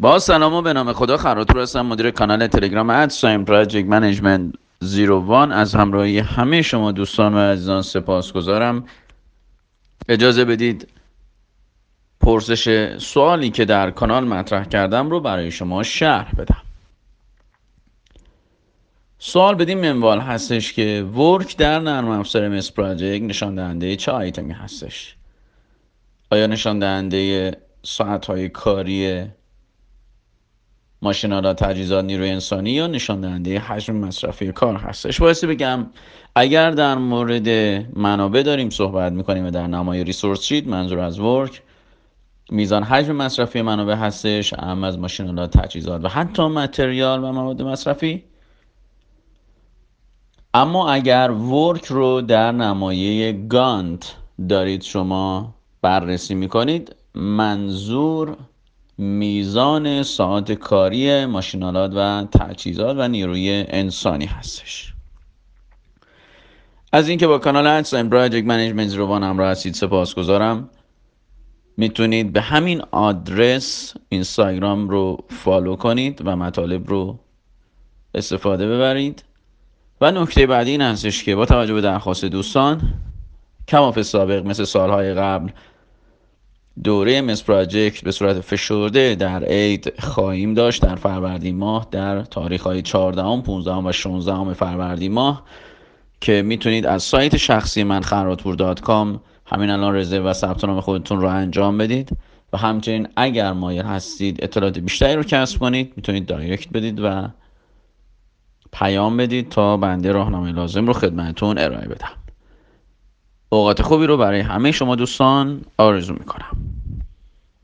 با سلام و به نام خدا خراتور هستم مدیر کانال تلگرام at sign project management one. از همراهی همه شما دوستان و عزیزان سپاس گذارم اجازه بدید پرسش سوالی که در کانال مطرح کردم رو برای شما شرح بدم. سوال بدین منوال هستش که work در نرم افزار MS Project نشان دهنده چه آیتمی هستش؟ آیا نشان دهنده ساعت های کاری ماشینالات تجهیزات نیروی انسانی یا نشان دهنده حجم مصرفی کار هستش. باعثی بگم اگر در مورد منابع داریم صحبت می‌کنیم و در نمای ریسورس شید منظور از ورک میزان حجم مصرفی منابع هستش اهم از ماشینالات تجهیزات و حتی متریال و مواد مصرفی. اما اگر ورک رو در نمایه گانت دارید شما بررسی می‌کنید منظور میزان ساعت کاری ماشین‌آلات و تجهیزات و نیروی انسانی هستش. از اینکه با کانال at sign project management one همراه هستید سپاسگزارم. می‌تونید به همین آدرس اینستاگرام رو فالو کنید و مطالب رو استفاده ببرید. و نکته بعدی این هستش که با توجه به درخواست دوستان کماف سابق مثل سالهای قبل دوره مس پراجکت به صورت فشرده در عید خواهیم داشت در فروردین ماه در تاریخ های 14 15 و 16 فروردین ماه که می‌تونید از سایت شخصی من خراتور همین الان رزرو و ثبت نام خودتون رو انجام بدید و همچنین اگر مایل هستید اطلاعات بیشتری رو کسب کنید می‌تونید دایرکت بدید و پیام بدید تا بنده راهنمای لازم رو خدمتتون ارائه بدم. اوقات خوبی رو برای همه شما دوستان آرزو می‌کنم.